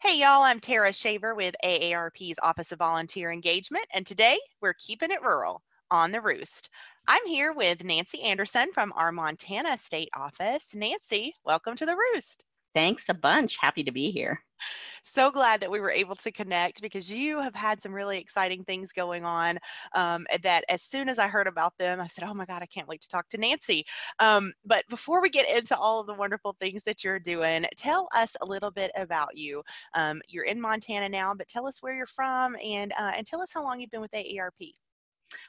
Hey, y'all, I'm Tara Shaver with AARP's Office of Volunteer Engagement, and today we're keeping it rural on the roost. I'm here with Nancy Andersen from our Montana State Office. Nancy, welcome to the roost. Thanks a bunch. Happy to be here. So glad that we were able to connect because you have had some really exciting things going on. Um, that as soon as I heard about them, I said, Oh my God, I can't wait to talk to Nancy. Um, but before we get into all of the wonderful things that you're doing, tell us a little bit about you. Um, you're in Montana now, but tell us where you're from and, uh, and tell us how long you've been with AARP.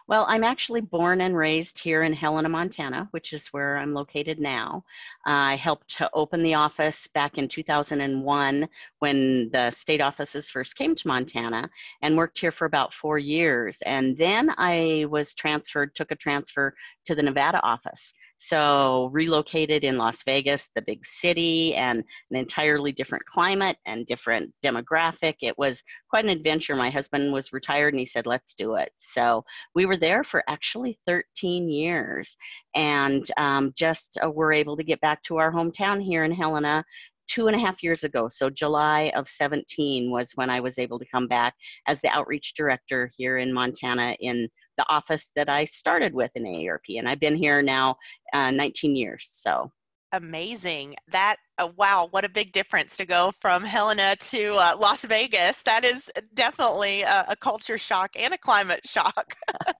Well, I'm actually born and raised here in Helena, Montana, which is where I'm located now. I helped to open the office back in 2001 when the state offices first came to Montana and worked here for about four years. And then I was transferred, took a transfer to the Nevada office. So relocated in Las Vegas, the big city, and an entirely different climate and different demographic. It was quite an adventure. My husband was retired and he said, let's do it. So we were there for actually 13 years and um, just uh, were able to get back to our hometown here in Helena two and a half years ago. So July of 17 was when I was able to come back as the outreach director here in Montana in the office that I started with in AARP. And I've been here now uh, 19 years. So amazing. That uh, wow, what a big difference to go from Helena to uh, Las Vegas. That is definitely a, a culture shock and a climate shock.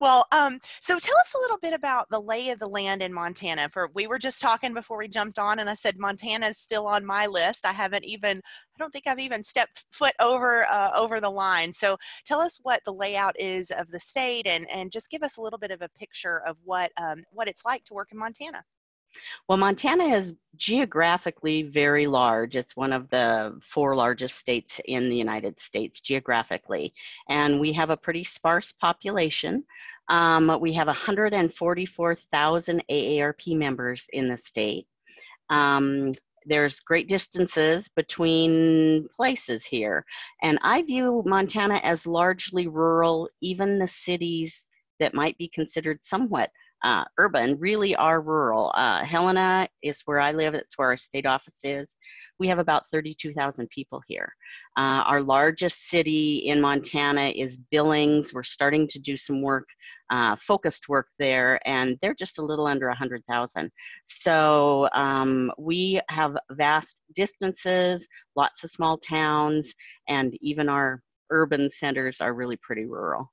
Well, um, so tell us a little bit about the lay of the land in Montana. For we were just talking before we jumped on, and I said Montana is still on my list. I haven't even, I don't think I've even stepped foot over uh, over the line. So tell us what the layout is of the state, and and just give us a little bit of a picture of what um, what it's like to work in Montana. Well, Montana is geographically very large. It's one of the four largest states in the United States geographically. And we have a pretty sparse population. Um, we have 144,000 AARP members in the state. Um, there's great distances between places here. And I view Montana as largely rural, even the cities that might be considered somewhat uh, urban really are rural. Uh, Helena is where I live, it's where our state office is. We have about 32,000 people here. Uh, our largest city in Montana is Billings. We're starting to do some work, uh, focused work there, and they're just a little under 100,000. So um, we have vast distances, lots of small towns, and even our urban centers are really pretty rural.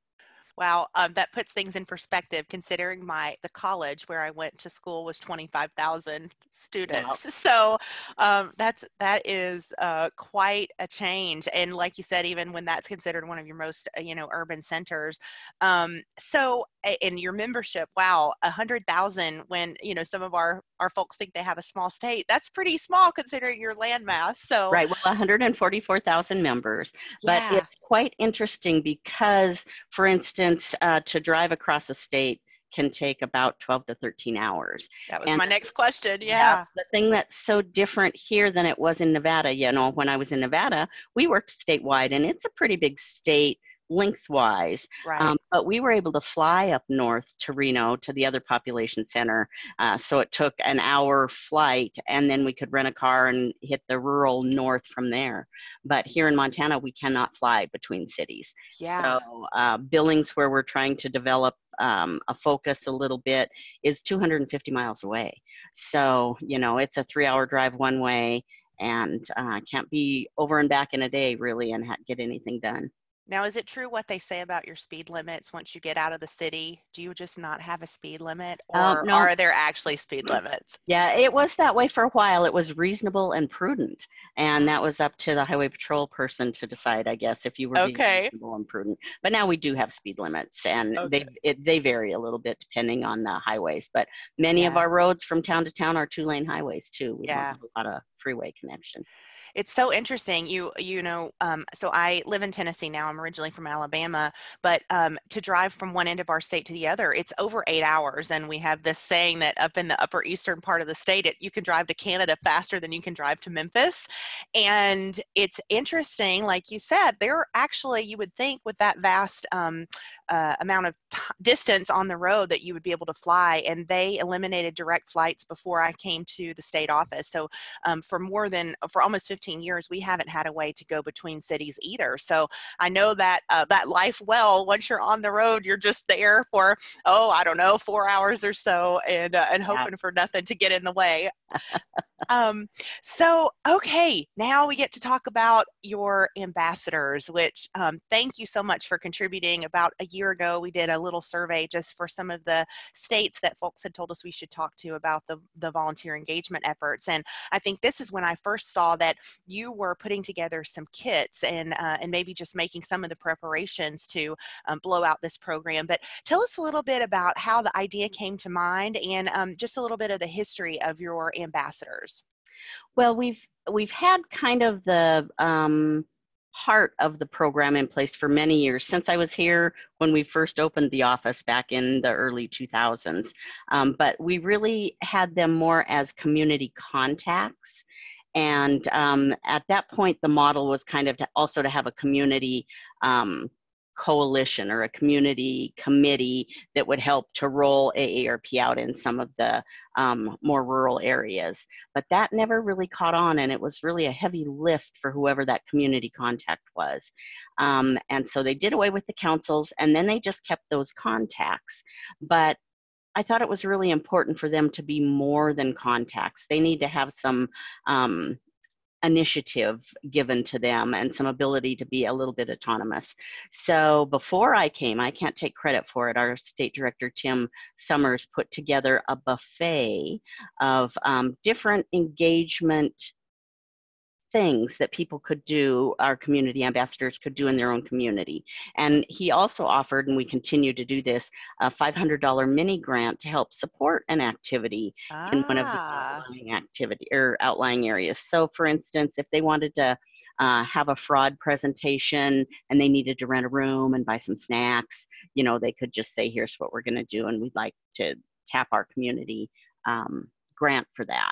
Wow, um, that puts things in perspective. Considering my the college where I went to school was twenty five thousand students, wow. so um, that's that is uh, quite a change. And like you said, even when that's considered one of your most uh, you know urban centers, um, so in your membership, wow, a hundred thousand. When you know some of our our folks think they have a small state, that's pretty small considering your landmass. So right, well, one hundred and forty four thousand members, yeah. but it's quite interesting because, for instance uh, to drive across a state can take about 12 to 13 hours. That was and my next question. Yeah. The thing that's so different here than it was in Nevada, you know, when I was in Nevada, we worked statewide and it's a pretty big state lengthwise. Right. Um, but we were able to fly up north to Reno to the other population center. Uh, so it took an hour flight, and then we could rent a car and hit the rural north from there. But here in Montana, we cannot fly between cities. Yeah. So uh, Billings, where we're trying to develop um, a focus a little bit, is 250 miles away. So, you know, it's a three hour drive one way and uh, can't be over and back in a day really and ha- get anything done. Now, is it true what they say about your speed limits once you get out of the city? Do you just not have a speed limit um, or no. are there actually speed limits? Yeah, it was that way for a while. It was reasonable and prudent. And that was up to the highway patrol person to decide, I guess, if you were okay. reasonable and prudent. But now we do have speed limits and okay. they it, they vary a little bit depending on the highways. But many yeah. of our roads from town to town are two lane highways too. We yeah. don't have a lot of freeway connection it's so interesting. You you know, um, so I live in Tennessee now. I'm originally from Alabama, but um, to drive from one end of our state to the other, it's over eight hours. And we have this saying that up in the upper eastern part of the state, it, you can drive to Canada faster than you can drive to Memphis. And it's interesting, like you said, there actually you would think with that vast um, uh, amount of t- distance on the road that you would be able to fly, and they eliminated direct flights before I came to the state office. So um, for more than for almost 15 15 years, we haven't had a way to go between cities either. So I know that uh, that life well. Once you're on the road, you're just there for oh, I don't know, four hours or so, and uh, and hoping yeah. for nothing to get in the way. um, so okay, now we get to talk about your ambassadors. Which um, thank you so much for contributing. About a year ago, we did a little survey just for some of the states that folks had told us we should talk to about the the volunteer engagement efforts, and I think this is when I first saw that you were putting together some kits and uh, and maybe just making some of the preparations to um, blow out this program. But tell us a little bit about how the idea came to mind and um, just a little bit of the history of your ambassadors. Well, we've we've had kind of the um, heart of the program in place for many years since I was here when we first opened the office back in the early 2000s. Um, but we really had them more as community contacts. And um, at that point, the model was kind of to also to have a community um, coalition or a community committee that would help to roll AARP out in some of the um, more rural areas. But that never really caught on, and it was really a heavy lift for whoever that community contact was. Um, and so they did away with the councils, and then they just kept those contacts. But I thought it was really important for them to be more than contacts. They need to have some um, initiative given to them and some ability to be a little bit autonomous. So before I came, I can't take credit for it. Our state director, Tim Summers, put together a buffet of um, different engagement things that people could do, our community ambassadors could do in their own community. And he also offered, and we continue to do this, a $500 mini grant to help support an activity ah. in one of the ah. outlying activity or outlying areas. So, for instance, if they wanted to uh, have a fraud presentation and they needed to rent a room and buy some snacks, you know, they could just say, "Here's what we're going to do," and we'd like to tap our community um, grant for that.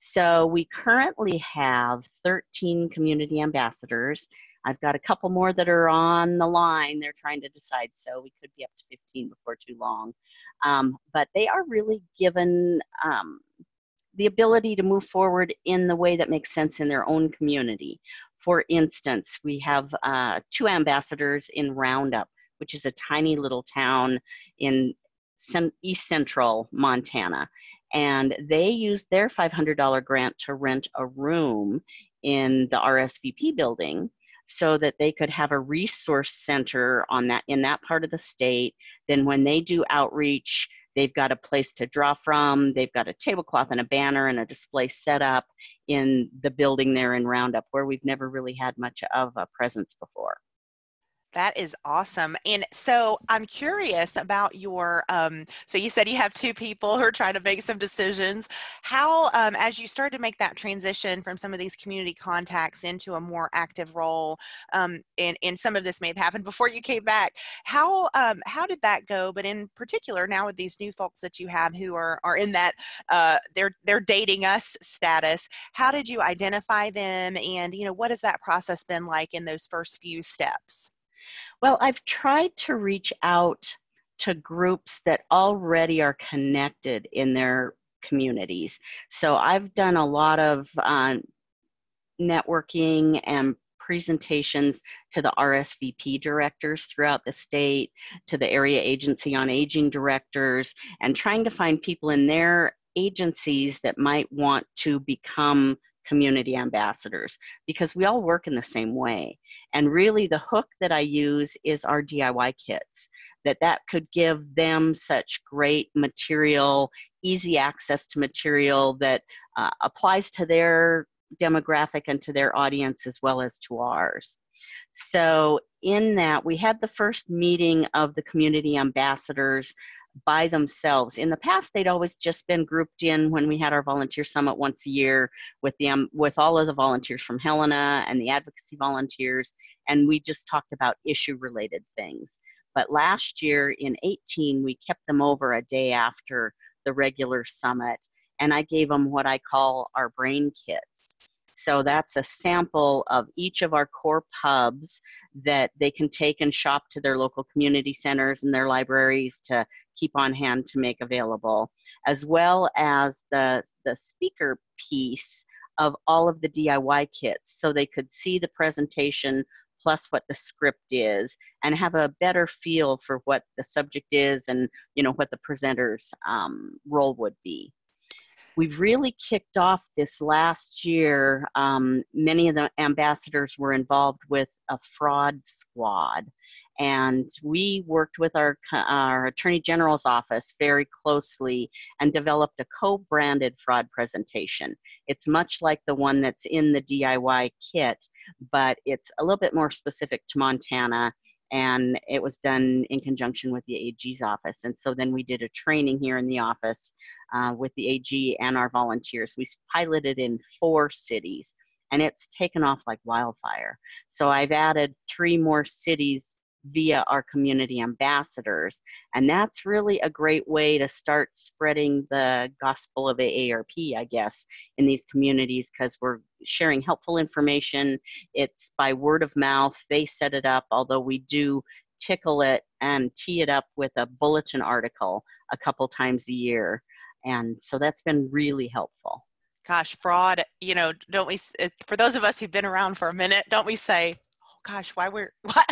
So we currently have 13 community ambassadors. I've got a couple more that are on the line. They're trying to decide, so we could be up to 15 before too long. Um, but they are really given um, the ability to move forward in the way that makes sense in their own community. For instance, we have uh, two ambassadors in Roundup, which is a tiny little town in East Central Montana and they used their $500 grant to rent a room in the RSVP building so that they could have a resource center on that in that part of the state. Then when they do outreach they've got a place to draw from. They've got a tablecloth and a banner and a display set up in the building there in roundup where we've never really had much of a presence before that is awesome. And so I'm curious about your, um, so you said you have two people who are trying to make some decisions. How, um, as you started to make that transition from some of these community contacts into a more active role, um, and, and some of this may have happened before you came back, how, um, how did that go? But in particular, now with these new folks that you have who are, are in that, uh, they're, they're dating us status, how did you identify them? And, you know, what has that process been like in those first few steps? Well, I've tried to reach out to groups that already are connected in their communities. So I've done a lot of uh, networking and presentations to the RSVP directors throughout the state, to the area agency on aging directors, and trying to find people in their agencies that might want to become community ambassadors because we all work in the same way. And really the hook that i use is our diy kits that that could give them such great material easy access to material that uh, applies to their demographic and to their audience as well as to ours. So in that we had the first meeting of the community ambassadors by themselves. In the past, they'd always just been grouped in when we had our volunteer summit once a year with the um, with all of the volunteers from Helena and the advocacy volunteers, and we just talked about issue related things. But last year in 18, we kept them over a day after the regular summit, and I gave them what I call our brain kits. So that's a sample of each of our core pubs that they can take and shop to their local community centers and their libraries to keep on hand to make available, as well as the, the speaker piece of all of the DIY kits so they could see the presentation plus what the script is and have a better feel for what the subject is and you know what the presenter's um, role would be we've really kicked off this last year. Um, many of the ambassadors were involved with a fraud squad. And we worked with our, our Attorney General's office very closely and developed a co branded fraud presentation. It's much like the one that's in the DIY kit, but it's a little bit more specific to Montana and it was done in conjunction with the AG's office. And so then we did a training here in the office uh, with the AG and our volunteers. We piloted in four cities, and it's taken off like wildfire. So I've added three more cities via our community ambassadors. And that's really a great way to start spreading the gospel of AARP, I guess, in these communities because we're sharing helpful information. It's by word of mouth. They set it up, although we do tickle it and tee it up with a bulletin article a couple times a year. And so that's been really helpful gosh fraud you know don't we for those of us who've been around for a minute don't we say oh gosh why we're why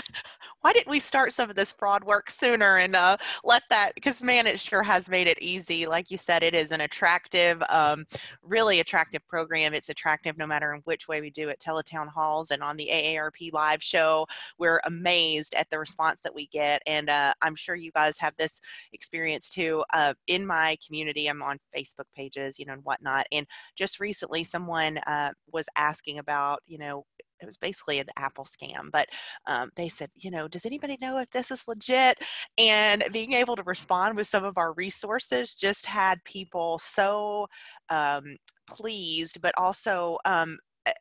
why didn't we start some of this fraud work sooner and uh, let that because man it sure has made it easy. Like you said it is an attractive um, really attractive program. It's attractive no matter in which way we do it teletown halls and on the aarp live show. We're amazed at the response that we get and uh, i'm sure you guys have this experience too uh, in my community. I'm on facebook pages you know and whatnot and just recently someone uh, was asking about you know it was basically an Apple scam, but um, they said, you know, does anybody know if this is legit? And being able to respond with some of our resources just had people so um, pleased, but also um,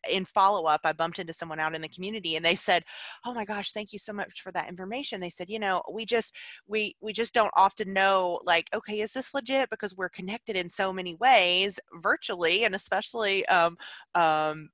in follow up, I bumped into someone out in the community and they said, "Oh my gosh, thank you so much for that information." They said, "You know, we just we we just don't often know like, okay, is this legit because we're connected in so many ways virtually and especially um um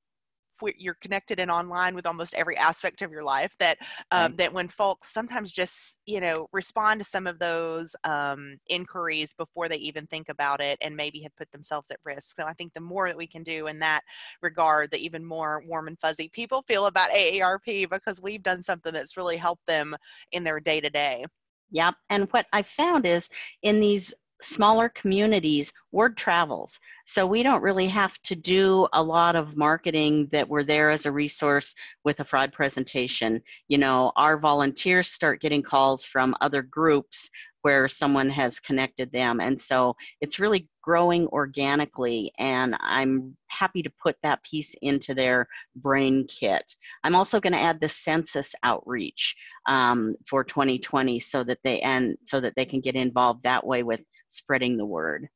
you're connected and online with almost every aspect of your life that um, right. that when folks sometimes just you know respond to some of those um, inquiries before they even think about it and maybe have put themselves at risk so i think the more that we can do in that regard the even more warm and fuzzy people feel about aarp because we've done something that's really helped them in their day to day Yep. And what I found is in these smaller communities, word travels. So we don't really have to do a lot of marketing that we're there as a resource with a fraud presentation. You know, our volunteers start getting calls from other groups where someone has connected them. And so it's really growing organically. And I'm happy to put that piece into their brain kit. I'm also going to add the census outreach um, for 2020 so that they and so that they can get involved that way with spreading the word.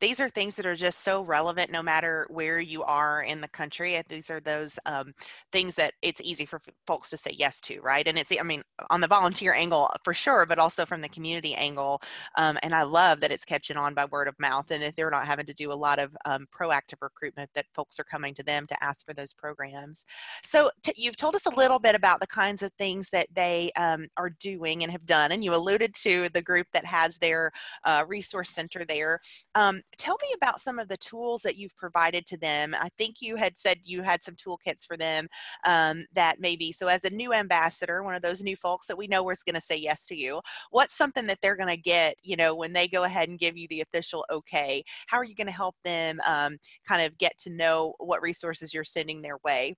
These are things that are just so relevant no matter where you are in the country. These are those um, things that it's easy for folks to say yes to, right? And it's, I mean, on the volunteer angle uh, for sure, but also from the community angle. Um, and I love that it's catching on by word of mouth and that they're not having to do a lot of um, proactive recruitment, that folks are coming to them to ask for those programs. So you've told us a little bit about the kinds of things that they um, are doing and have done. And you alluded to the group that has their uh, resource center there. Um, tell me about some of the tools that you've provided to them. I think you had said you had some toolkits for them um, that maybe, so as a new ambassador, one of those new folks that we know is going to say yes to you, what's something that they're going to get, you know, when they go ahead and give you the official okay? How are you going to help them um, kind of get to know what resources you're sending their way?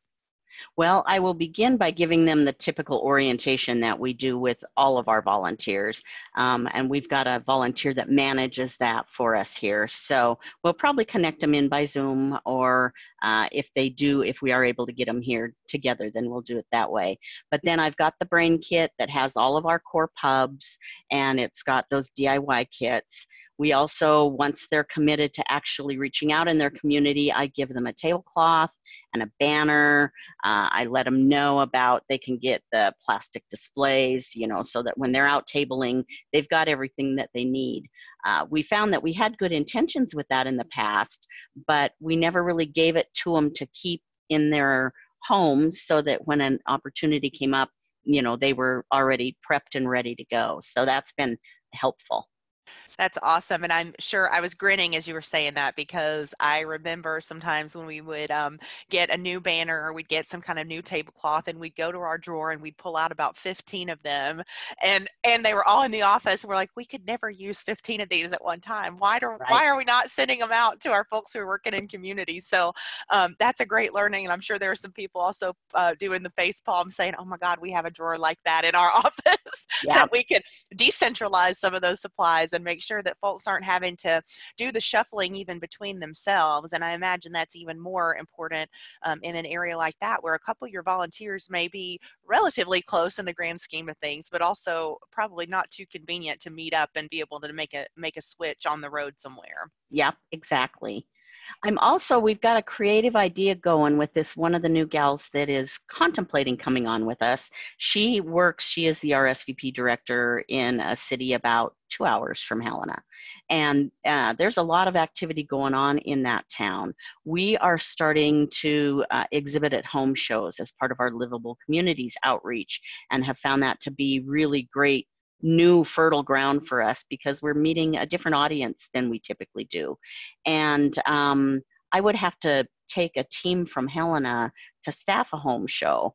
Well, I will begin by giving them the typical orientation that we do with all of our volunteers. Um, and we've got a volunteer that manages that for us here. So we'll probably connect them in by Zoom, or uh, if they do, if we are able to get them here together, then we'll do it that way. But then I've got the brain kit that has all of our core pubs, and it's got those DIY kits. We also, once they're committed to actually reaching out in their community, I give them a tablecloth and a banner. Uh, I let them know about they can get the plastic displays, you know, so that when they're out tabling, they've got everything that they need. Uh, we found that we had good intentions with that in the past, but we never really gave it to them to keep in their homes so that when an opportunity came up, you know, they were already prepped and ready to go. So that's been helpful. That's awesome. And I'm sure I was grinning as you were saying that because I remember sometimes when we would um, get a new banner or we'd get some kind of new tablecloth and we'd go to our drawer and we'd pull out about 15 of them and and they were all in the office. And we're like, we could never use 15 of these at one time. Why do right. why are we not sending them out to our folks who are working in communities? So um, that's a great learning. And I'm sure there are some people also uh, doing the face palm saying, oh my God, we have a drawer like that in our office yeah. that we could decentralize some of those supplies and make sure that folks aren't having to do the shuffling even between themselves. And I imagine that's even more important um, in an area like that where a couple of your volunteers may be relatively close in the grand scheme of things, but also probably not too convenient to meet up and be able to make a make a switch on the road somewhere. Yep, exactly. I'm also, we've got a creative idea going with this one of the new gals that is contemplating coming on with us. She works, she is the RSVP director in a city about two hours from Helena. And uh, there's a lot of activity going on in that town. We are starting to uh, exhibit at home shows as part of our Livable Communities outreach and have found that to be really great new fertile ground for us because we're meeting a different audience than we typically do. And um, I would have to take a team from Helena to staff a home show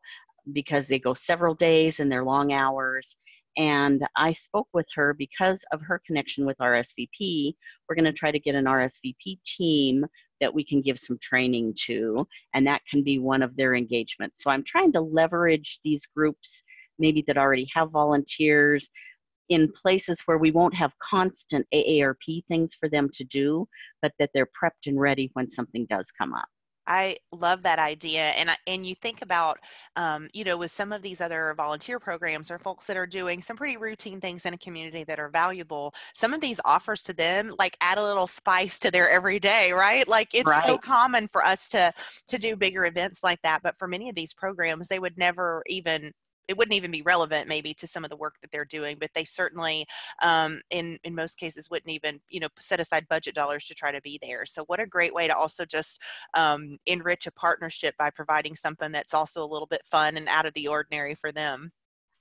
because they go several days and they're long hours. And I spoke with her because of her connection with RSVP. We're going to try to get an RSVP team that we can give some training to, and that can be one of their engagements. So I'm trying to leverage these groups, maybe that already have volunteers, in places where we won't have constant AARP things for them to do, but that they're prepped and ready when something does come up. I love that idea, and and you think about, um, you know, with some of these other volunteer programs or folks that are doing some pretty routine things in a community that are valuable. Some of these offers to them like add a little spice to their everyday, right? Like it's right. so common for us to to do bigger events like that, but for many of these programs, they would never even it wouldn't even be relevant maybe to some of the work that they're doing but they certainly um, in in most cases wouldn't even you know set aside budget dollars to try to be there so what a great way to also just um, enrich a partnership by providing something that's also a little bit fun and out of the ordinary for them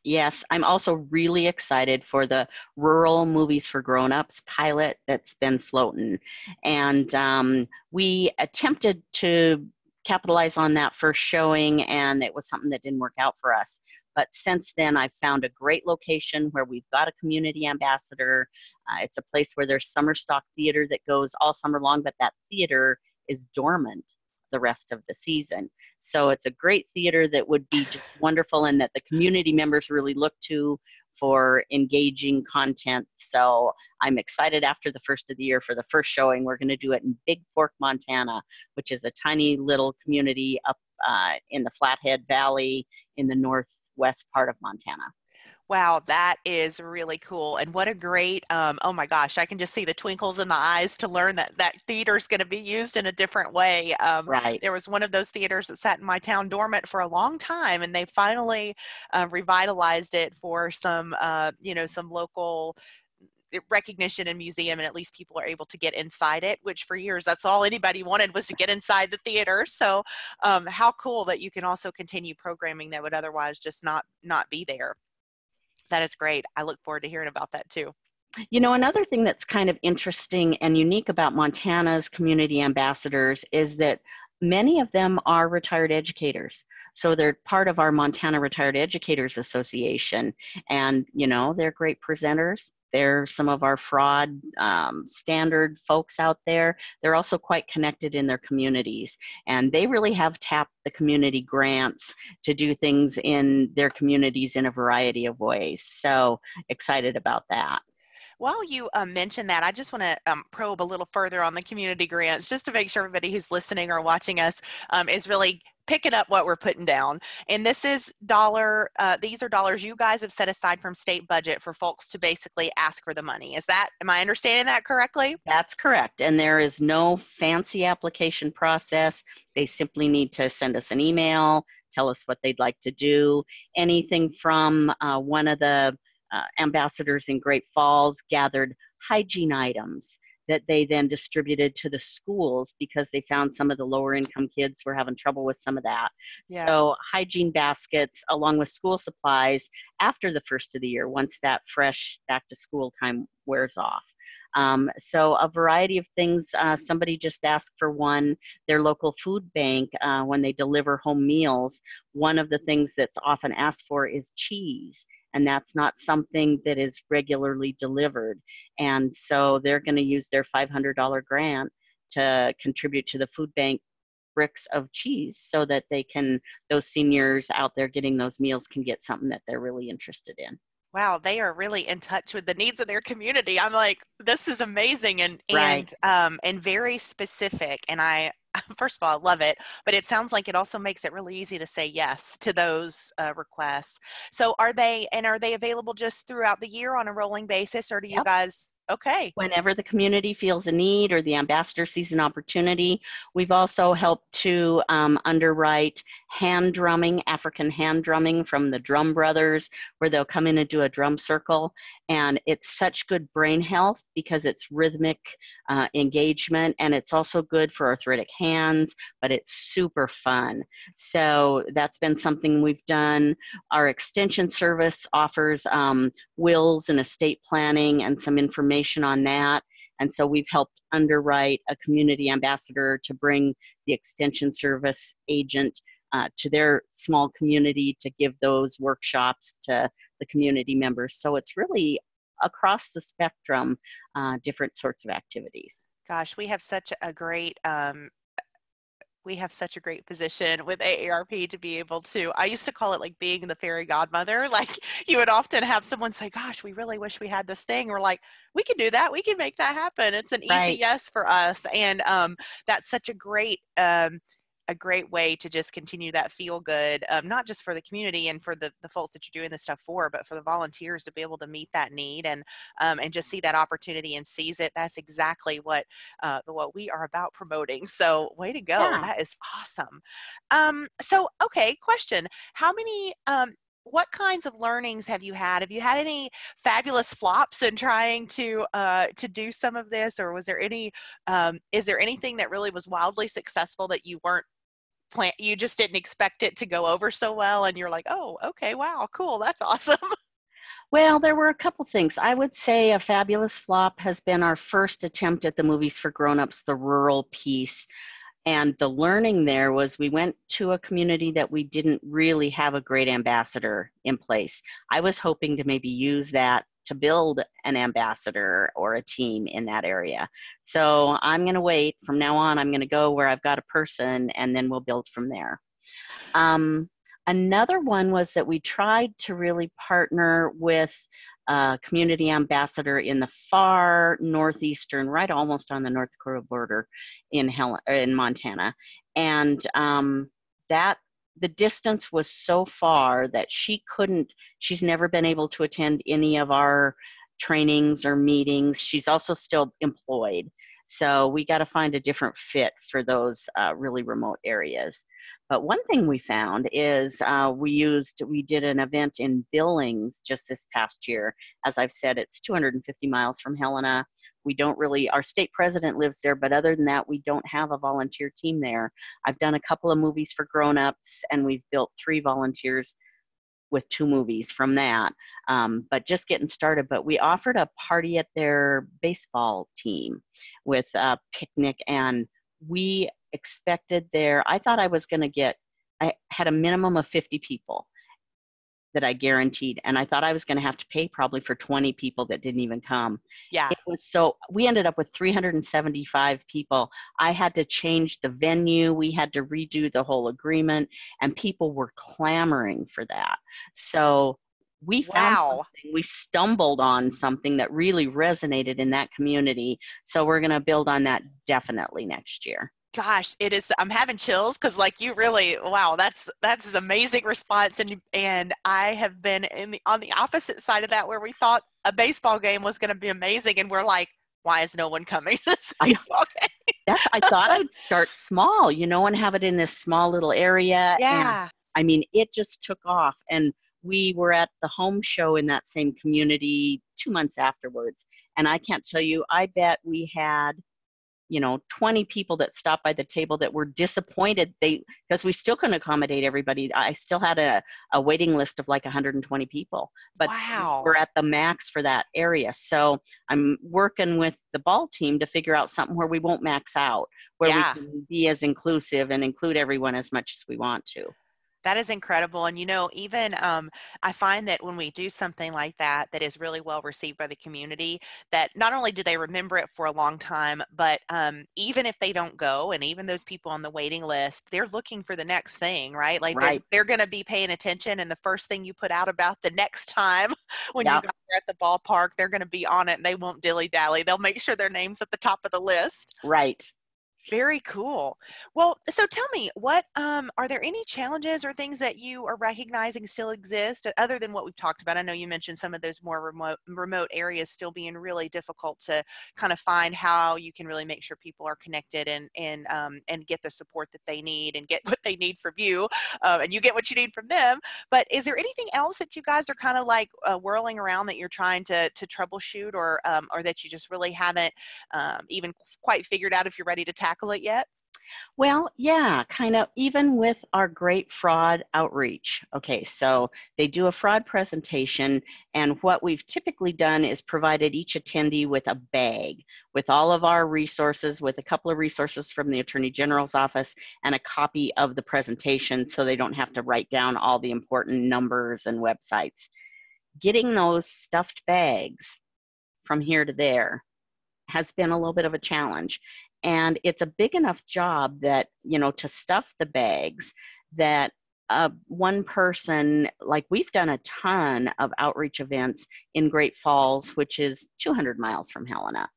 Yes, I'm also really excited for the Rural Movies for Grown-Ups pilot that's been floating. And um, we attempted to capitalize on that first showing, and it was something that didn't work out for us. But since then, I've found a great location where we've got a community ambassador. Uh, it's a place where there's summer stock theater that goes all summer long, but that theater is dormant the rest of the season. So it's a great theater that would be just wonderful and that the community members really look to for engaging content. So I'm excited after the first of the year for the first showing. We're going to do it in Big Fork, Montana, which is a tiny little community up uh, in the Flathead Valley in the north west part of Montana. Wow, that is really cool. And what a great, um, oh my gosh, I can just see the twinkles in the eyes to learn that that theater is going to be used in a different way. Um, right. There was one of those theaters that sat in my town dormant for a long time, and they finally uh, revitalized it for some, uh, you know, some local recognition and museum and at least people are able to get inside it which for years that's all anybody wanted was to get inside the theater. So um, how cool that you can also continue programming that would otherwise just not not be there. That is great. I look forward to hearing about that too. You know, another thing that's kind of interesting and unique about Montana's community ambassadors is that many of them are retired educators. So they're part of our Montana Retired Educators Association. And, you know, they're great presenters. They're some of our fraud um, standard folks out there. They're also quite connected in their communities. And they really have tapped the community grants to do things in their communities in a variety of ways. So excited about that. While you um, mention that, I just want to um, probe a little further on the community grants just to make sure everybody who's listening or watching us um, is really picking up what we're putting down. And this is dollar, uh, these are dollars you guys have set aside from state budget for folks to basically ask for the money. Is that, am I understanding that correctly? That's correct. And there is no fancy application process. They simply need to send us an email, tell us what they'd like to do. Anything from uh, one of the uh, ambassadors in Great Falls gathered hygiene items that they then distributed to the schools because they found some of the lower income kids were having trouble with some of that. Yeah. So, hygiene baskets along with school supplies after the first of the year, once that fresh back to school time wears off. Um, so a variety of things. Uh, somebody just asked for one. Their local food bank, uh, when they deliver home meals, one of the things that's often asked for is cheese and that's not something that is regularly delivered. And so they're going to use their $500 grant to contribute to the food bank bricks of cheese so that they can those seniors out there getting those meals can get something that they're really interested in wow they are really in touch with the needs of their community i'm like this is amazing and right. and um and very specific and i first of all, I love it, but it sounds like it also makes it really easy to say yes to those uh, requests. So, are they and are they available just throughout the year on a rolling basis, or do you guys Okay. Whenever the community feels a need or the ambassador sees an opportunity, we've also helped to um, underwrite hand drumming, African hand drumming from the Drum Brothers, where they'll come in and do a drum circle. And it's such good brain health because it's rhythmic uh, engagement and it's also good for arthritic hands, but it's super fun. So that's been something we've done. Our extension service offers um, wills and estate planning and some information on that. And so we've helped underwrite a community ambassador to bring the extension service agent uh, to their small community to give those workshops to the community members. So it's really across the spectrum, uh, different sorts of activities. Gosh, we have such a great um, we have such a great position with AARP to be able to. I used to call it like being the fairy godmother. Like you would often have someone say, Gosh, we really wish we had this thing. We're like, we can do that. We can make that happen. It's an right. easy yes for us. And um, that's such a great um, a great way to just continue that feel good, um, not just for the community and for the, the folks that you're doing this stuff for, but for the volunteers to be able to meet that need and um, and just see that opportunity and seize it. That's exactly what uh, what we are about promoting. So way to go! Yeah. That is awesome. Um, so okay, question: How many um, what kinds of learnings have you had? Have you had any fabulous flops in trying to uh, to do some of this, or was there any? Um, is there anything that really was wildly successful that you weren't plan you just didn't expect it to go over so well and you're like oh okay wow cool that's awesome. Well there were a couple things. I would say a fabulous flop has been our first attempt at the movies for grown-ups the rural piece and the learning there was we went to a community that we didn't really have a great ambassador in place i was hoping to maybe use that to build an ambassador or a team in that area. So I'm going to wait. From now on, I'm going to go where I've got a person and then we'll build from there. Um, another one was that we tried to really partner with a community ambassador in the far northeastern, right almost on the North Dakota border in, Hel- in Montana. And um, that the distance was so far that she couldn't she's never been able to attend any of our trainings or meetings she's also still employed so we got to find a different fit for those uh, really remote areas. But one thing we found is uh, we used we did an event in billings just this past year. As i've said it's 250 miles from helena. We don't really our state president lives there but other than that we don't have a volunteer team there. I've done a couple of movies for grown-ups and we've built three volunteers with two movies from that um, but just getting started. But we offered a party at their baseball team with a picnic and we expected there i thought i was going to get i had a minimum of 50 people that I guaranteed. And I thought I was going to have to pay probably for 20 people that didn't even come. Yeah. It was so we ended up with 375 people. I had to change the venue. We had to redo the whole agreement and people were clamoring for that. So we found wow. something, we stumbled on something that really resonated in that community. So we're going to build on that definitely next year gosh it is i'm having chills because like you really wow that's that's an amazing response and and i have been in the on the opposite side of that where we thought a baseball game was going to be amazing and we're like why is no one coming to this baseball I, game? That's i thought i'd start small you know and have it in this small little area yeah. And, i mean it just took off and we were at the home show in that same community two months afterwards and i can't tell you i bet we had you know 20 people that stopped by the table that were disappointed they because we still couldn't accommodate everybody i still had a, a waiting list of like 120 people but wow. we're at the max for that area so i'm working with the ball team to figure out something where we won't max out where Yeah. we can be as inclusive and include everyone as much as we want to That is incredible. And you know, even um, I find that when we do something like that, that is really well received by the community, that not only do they remember it for a long time, but um, even if they don't go, and even those people on the waiting list, they're looking for the next thing, right? Like Right. they're, they're going to be paying attention. And the first thing you put out about the next time when Yeah. you got there at the ballpark, they're going to be on it and they won't dilly dally. They'll make sure their name's at the top of the list. right Very cool. Well, so tell me, what um, are there any challenges or things that you are recognizing still exist uh, other than what we've talked about? I know you mentioned some of those more remote remote areas still being really difficult to kind of find how you can really make sure people are connected and and um, and get the support that they need and get what they need from you, uh, and you get what you need from them. But is there anything else that you guys are kind of like uh, whirling around that you're trying to to troubleshoot or um, or that you just really haven't um, even quite figured out if you're ready to tackle it yet? Well, yeah, kind of even with our great fraud outreach. Okay, so they do a fraud presentation, and what we've typically done is provided each attendee with a bag with all of our resources, with a couple of resources from the Attorney General's office, and a copy of the presentation so they don't have to write down all the important numbers and websites. Getting those stuffed bags from here to there has been a little bit of a challenge and it's a big enough job that you know to stuff the bags that uh, one person like we've done a ton of outreach events in great falls which is 200 miles from helena.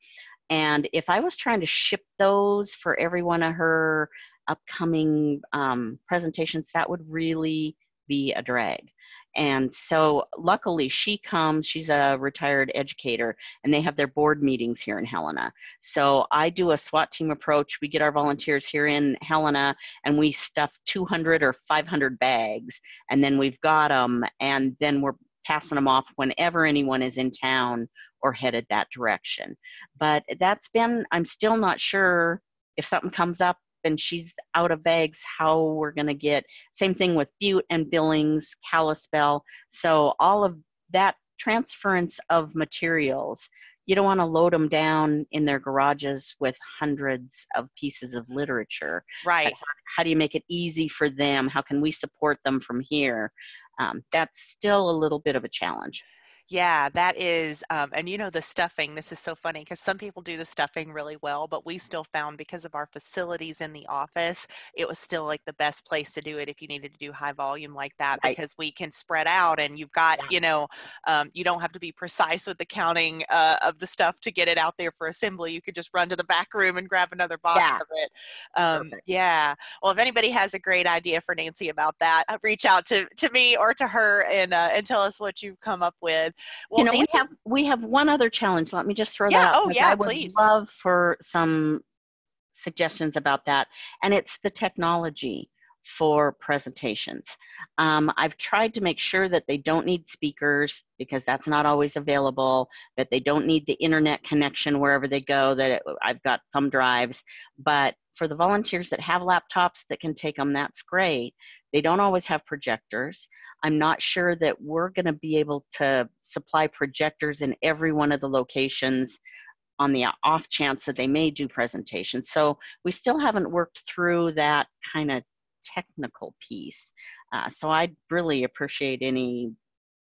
And if i was trying to ship those for every one of her upcoming um, presentations that would really be a drag and so luckily she comes she's a retired educator and they have their board meetings here in helena so I do a SWAT team approach. We get our volunteers here in Helena and we stuff 200 or 500 bags and then we've got them and then we're passing them off whenever anyone is in town or headed that direction. But that's been, I'm still not sure if something comes up and she's out of bags, how we're going to get. Same thing with Butte and Billings, Kalispell. So all of that transference of materials you don't want to load them down in their garages with hundreds of pieces of literature. Right. How do you make it easy for them? How can we support them from here? Um, that's still a little bit of a challenge. Yeah, that is, um, and you know, the stuffing, this is so funny because some people do the stuffing really well, but we still found because of our facilities in the office, it was still like the best place to do it if you needed to do high volume like that Right. because we can spread out and you've got, Yeah. you know, um, you don't have to be precise with the counting uh, of the stuff to get it out there for assembly. You could just run to the back room and grab another box Yeah. of it. Um, yeah. Well, if anybody has a great idea for Nancy about that, uh, reach out to, to me or to her and, uh, and tell us what you've come up with. Well, you know, we have we have one other challenge. Let me just throw Yeah, that out. oh, yeah, I would please. love for some suggestions about that, and it's the technology for presentations. Um, I've tried to make sure that they don't need speakers because that's not always available. That they don't need the internet connection wherever they go. That it, I've got thumb drives, but for the volunteers that have laptops that can take them, that's great. They don't always have projectors. I'm not sure that we're going to be able to supply projectors in every one of the locations on the off chance that they may do presentations. So we still haven't worked through that kind of technical piece. Uh, so I'd really appreciate any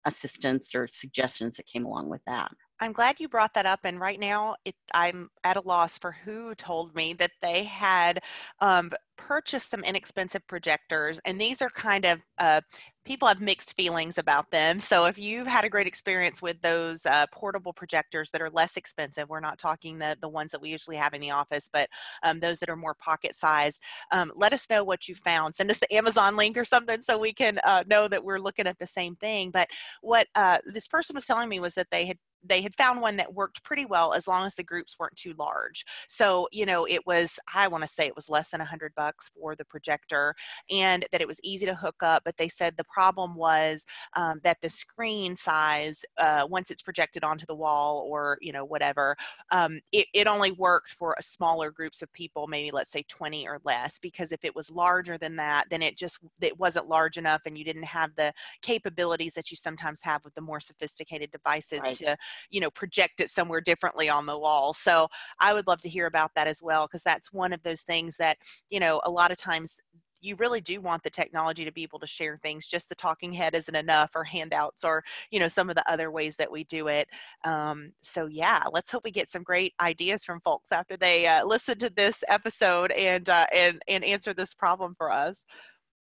assistance or suggestions that came along with that. I'm glad you brought that up. And right now, it, I'm at a loss for who told me that they had um, purchased some inexpensive projectors. And these are kind of, uh, people have mixed feelings about them. So if you've had a great experience with those uh, portable projectors that are less expensive, we're not talking the, the ones that we usually have in the office, but um, those that are more pocket sized, um, let us know what you found. Send us the Amazon link or something so we can uh, know that we're looking at the same thing. But what uh, this person was telling me was that they had they had found one that worked pretty well as long as the groups weren't too large. So, you know, it was, I want to say it was less than a hundred bucks for the projector and that it was easy to hook up. But they said the problem was um, that the screen size, uh, once it's projected onto the wall or, you know, whatever, um, it, it only worked for smaller groups of people, maybe let's say 20 or less, because if it was larger than that, then it just, it wasn't large enough and you didn't have the capabilities that you sometimes have with the more sophisticated devices right. to you know project it somewhere differently on the wall. So i would love to hear about that as well because that's one of those things that you know a lot of times you really do want the technology to be able to share things. Just the talking head isn't enough or handouts or you know some of the other ways that we do it. Um, so yeah let's hope we get some great ideas from folks after they uh, listen to this episode and uh, and and answer this problem for us.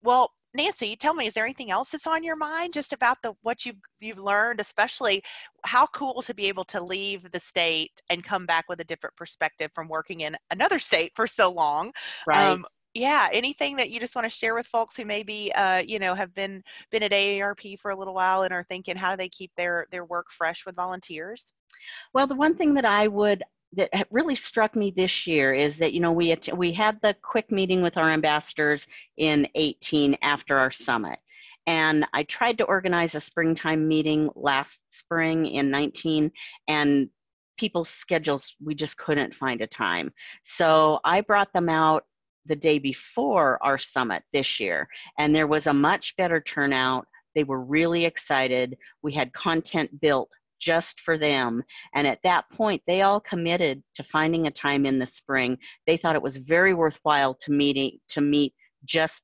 Well Nancy, tell me, is there anything else that's on your mind just about the what you've you've learned, especially how cool to be able to leave the state and come back with a different perspective from working in another state for so long. Right. Um, yeah anything that you just want to share with folks who maybe uh, you know have been been at aarp for a little while and are thinking how do they keep their their work fresh with volunteers well the one thing that i would that really struck me this year is that you know we we had the quick meeting with our ambassadors in 18 after our summit. And i tried to organize a springtime meeting last spring in 19 and people's schedules we just couldn't find a time. So i brought them out the day before our summit this year and there was a much better turnout. They were really excited. We had content built just for them. And at that point, they all committed to finding a time in the spring. They thought it was very worthwhile to meeting to meet just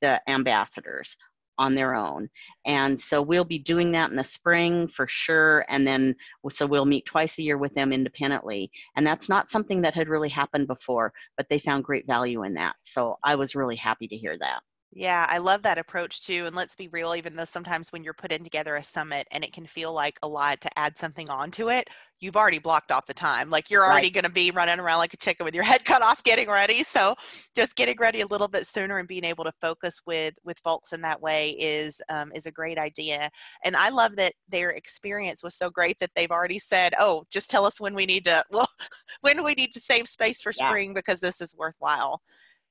the ambassadors on their own. And so we'll be doing that in the spring for sure. And then, so we'll meet twice a year with them independently. And that's not something that had really happened before, but they found great value in that. So I was really happy to hear that. Yeah, I love that approach too. And let's be real, even though sometimes when you're putting together a summit and it can feel like a lot to add something onto it, you've already blocked off the time. Like you're already right. going to be running around like a chicken with your head cut off getting ready. So just getting ready a little bit sooner and being able to focus with with folks in that way is um, is a great idea. And I love that their experience was so great that they've already said, "Oh, just tell us when we need to well, when we need to save space for spring yeah. because this is worthwhile."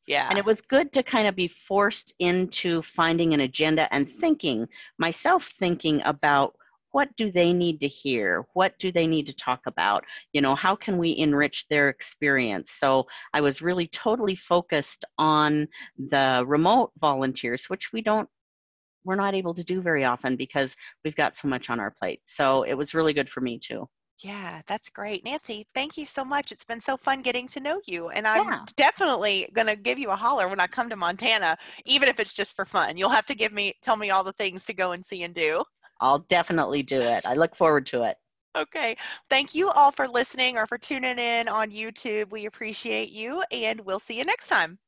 Yeah. And it was good to kind of be forced into finding an agenda and thinking, myself thinking about what do they need to hear? What do they need to talk about? You know, how can we enrich their experience? So I was really totally focused on the remote volunteers, which we don't we're not able to do very often because we've got so much on our plate. So it was really good for me too. Yeah, that's great. Nancy, thank you so much. It's been so fun getting to know you. And I'm yeah. definitely going to give you a holler when I come to Montana, even if it's just for fun. You'll have to give me, tell me all the things to go and see and do. I'll definitely do it. I look forward to it. Okay. Thank you all for listening or for tuning in on YouTube. We appreciate you, and we'll see you next time.